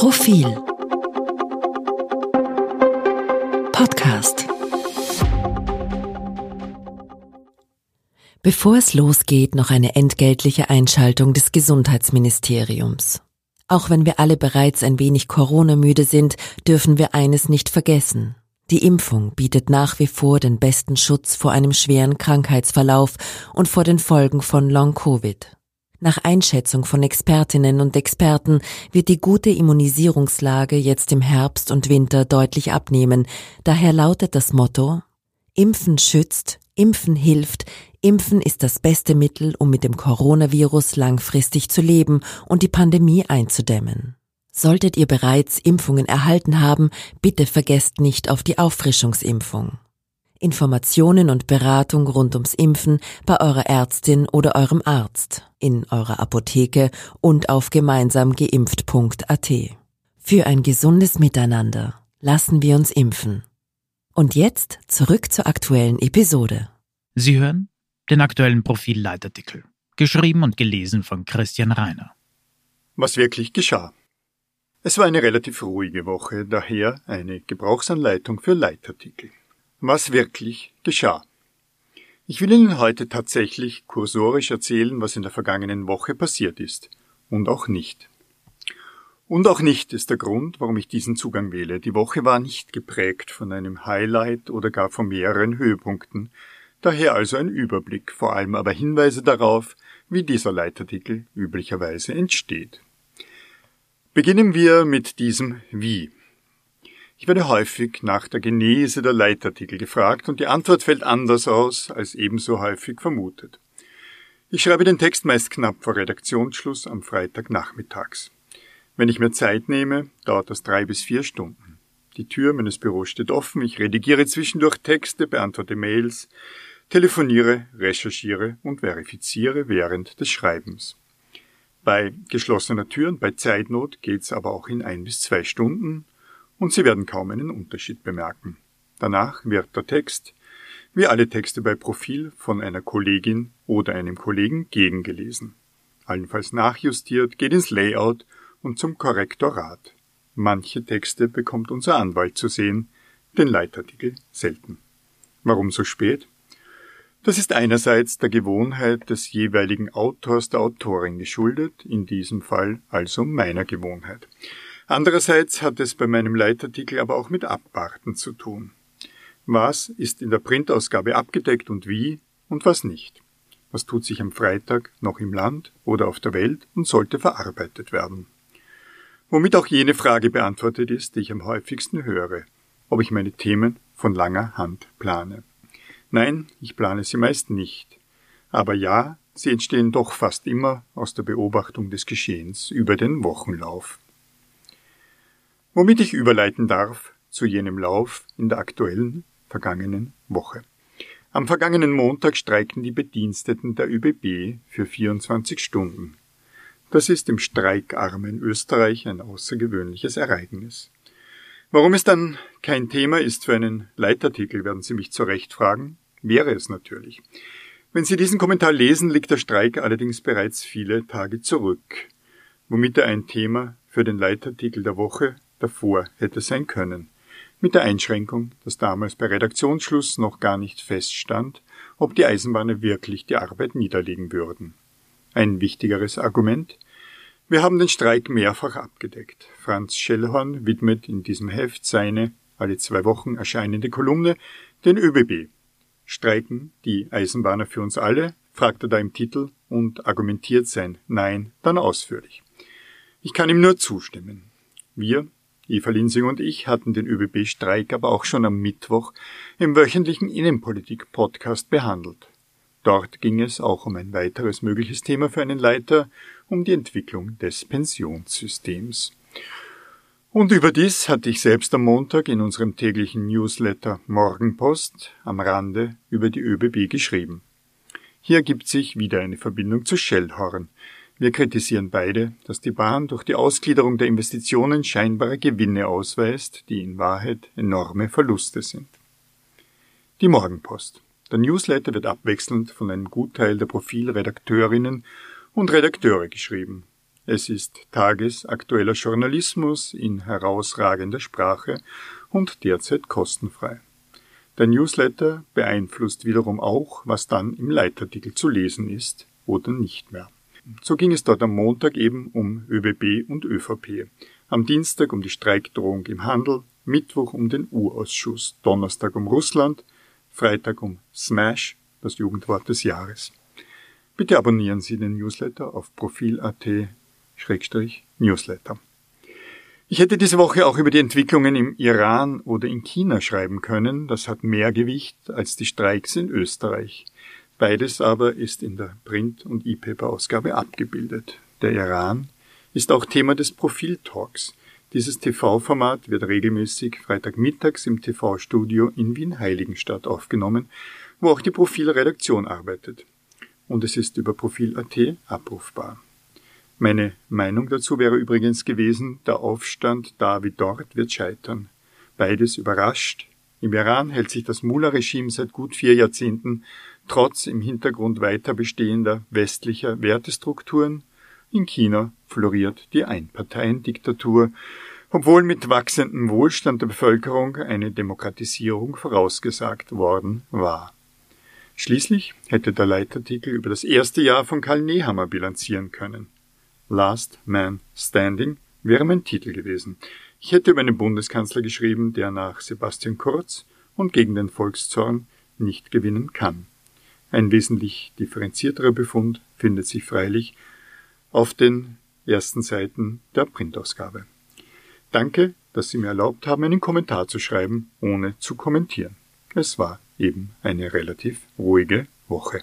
Profil Podcast Bevor es losgeht, noch eine entgeltliche Einschaltung des Gesundheitsministeriums. Auch wenn wir alle bereits ein wenig Corona-müde sind, dürfen wir eines nicht vergessen. Die Impfung bietet nach wie vor den besten Schutz vor einem schweren Krankheitsverlauf und vor den Folgen von Long-Covid. Nach Einschätzung von Expertinnen und Experten wird die gute Immunisierungslage jetzt im Herbst und Winter deutlich abnehmen. Daher lautet das Motto Impfen schützt, Impfen hilft, Impfen ist das beste Mittel, um mit dem Coronavirus langfristig zu leben und die Pandemie einzudämmen. Solltet ihr bereits Impfungen erhalten haben, bitte vergesst nicht auf die Auffrischungsimpfung. Informationen und Beratung rund ums Impfen bei eurer Ärztin oder eurem Arzt, in eurer Apotheke und auf gemeinsamgeimpft.at. Für ein gesundes Miteinander lassen wir uns impfen. Und jetzt zurück zur aktuellen Episode. Sie hören den aktuellen Profilleitartikel, geschrieben und gelesen von Christian Reiner. Was wirklich geschah. Es war eine relativ ruhige Woche, daher eine Gebrauchsanleitung für Leitartikel was wirklich geschah. Ich will Ihnen heute tatsächlich kursorisch erzählen, was in der vergangenen Woche passiert ist. Und auch nicht. Und auch nicht ist der Grund, warum ich diesen Zugang wähle. Die Woche war nicht geprägt von einem Highlight oder gar von mehreren Höhepunkten. Daher also ein Überblick, vor allem aber Hinweise darauf, wie dieser Leitartikel üblicherweise entsteht. Beginnen wir mit diesem Wie. Ich werde häufig nach der Genese der Leitartikel gefragt und die Antwort fällt anders aus als ebenso häufig vermutet. Ich schreibe den Text meist knapp vor Redaktionsschluss am Freitagnachmittags. Wenn ich mir Zeit nehme, dauert das drei bis vier Stunden. Die Tür meines Büros steht offen, ich redigiere zwischendurch Texte, beantworte Mails, telefoniere, recherchiere und verifiziere während des Schreibens. Bei geschlossener Tür und bei Zeitnot geht's aber auch in ein bis zwei Stunden und Sie werden kaum einen Unterschied bemerken. Danach wird der Text, wie alle Texte bei Profil, von einer Kollegin oder einem Kollegen gegengelesen. Allenfalls nachjustiert, geht ins Layout und zum Korrektorat. Manche Texte bekommt unser Anwalt zu sehen, den Leitartikel selten. Warum so spät? Das ist einerseits der Gewohnheit des jeweiligen Autors der Autorin geschuldet, in diesem Fall also meiner Gewohnheit. Andererseits hat es bei meinem Leitartikel aber auch mit Abwarten zu tun. Was ist in der Printausgabe abgedeckt und wie und was nicht? Was tut sich am Freitag noch im Land oder auf der Welt und sollte verarbeitet werden? Womit auch jene Frage beantwortet ist, die ich am häufigsten höre, ob ich meine Themen von langer Hand plane. Nein, ich plane sie meist nicht. Aber ja, sie entstehen doch fast immer aus der Beobachtung des Geschehens über den Wochenlauf womit ich überleiten darf zu jenem Lauf in der aktuellen vergangenen Woche. Am vergangenen Montag streikten die Bediensteten der ÖBB für 24 Stunden. Das ist im streikarmen Österreich ein außergewöhnliches Ereignis. Warum es dann kein Thema ist für einen Leitartikel, werden Sie mich zu Recht fragen. Wäre es natürlich. Wenn Sie diesen Kommentar lesen, liegt der Streik allerdings bereits viele Tage zurück, womit er ein Thema für den Leitartikel der Woche davor hätte sein können, mit der Einschränkung, dass damals bei Redaktionsschluss noch gar nicht feststand, ob die Eisenbahner wirklich die Arbeit niederlegen würden. Ein wichtigeres Argument wir haben den Streik mehrfach abgedeckt. Franz Schellhorn widmet in diesem Heft seine alle zwei Wochen erscheinende Kolumne den ÖBB. Streiken die Eisenbahner für uns alle? fragt er da im Titel und argumentiert sein Nein dann ausführlich. Ich kann ihm nur zustimmen. Wir, Eva Linsing und ich hatten den ÖBB-Streik aber auch schon am Mittwoch im wöchentlichen Innenpolitik-Podcast behandelt. Dort ging es auch um ein weiteres mögliches Thema für einen Leiter, um die Entwicklung des Pensionssystems. Und überdies hatte ich selbst am Montag in unserem täglichen Newsletter Morgenpost am Rande über die ÖBB geschrieben. Hier ergibt sich wieder eine Verbindung zu Schellhorn, wir kritisieren beide, dass die Bahn durch die Ausgliederung der Investitionen scheinbare Gewinne ausweist, die in Wahrheit enorme Verluste sind. Die Morgenpost. Der Newsletter wird abwechselnd von einem Gutteil der Profilredakteurinnen und Redakteure geschrieben. Es ist tagesaktueller Journalismus in herausragender Sprache und derzeit kostenfrei. Der Newsletter beeinflusst wiederum auch, was dann im Leitartikel zu lesen ist oder nicht mehr. So ging es dort am Montag eben um ÖBB und ÖVP, am Dienstag um die Streikdrohung im Handel, Mittwoch um den U-Ausschuss, Donnerstag um Russland, Freitag um Smash, das Jugendwort des Jahres. Bitte abonnieren Sie den Newsletter auf profil.at-newsletter. Ich hätte diese Woche auch über die Entwicklungen im Iran oder in China schreiben können. Das hat mehr Gewicht als die Streiks in Österreich. Beides aber ist in der Print- und E-Paper-Ausgabe abgebildet. Der Iran ist auch Thema des Profil-Talks. Dieses TV-Format wird regelmäßig Freitagmittags im TV-Studio in Wien-Heiligenstadt aufgenommen, wo auch die Profilredaktion arbeitet. Und es ist über Profil.at abrufbar. Meine Meinung dazu wäre übrigens gewesen, der Aufstand da wie dort wird scheitern. Beides überrascht. Im Iran hält sich das Mullah-Regime seit gut vier Jahrzehnten trotz im Hintergrund weiter bestehender westlicher Wertestrukturen. In China floriert die Einparteiendiktatur, obwohl mit wachsendem Wohlstand der Bevölkerung eine Demokratisierung vorausgesagt worden war. Schließlich hätte der Leitartikel über das erste Jahr von Karl Nehammer bilanzieren können. Last Man Standing wäre mein Titel gewesen. Ich hätte über einen Bundeskanzler geschrieben, der nach Sebastian Kurz und gegen den Volkszorn nicht gewinnen kann. Ein wesentlich differenzierterer Befund findet sich freilich auf den ersten Seiten der Printausgabe. Danke, dass Sie mir erlaubt haben, einen Kommentar zu schreiben, ohne zu kommentieren. Es war eben eine relativ ruhige Woche.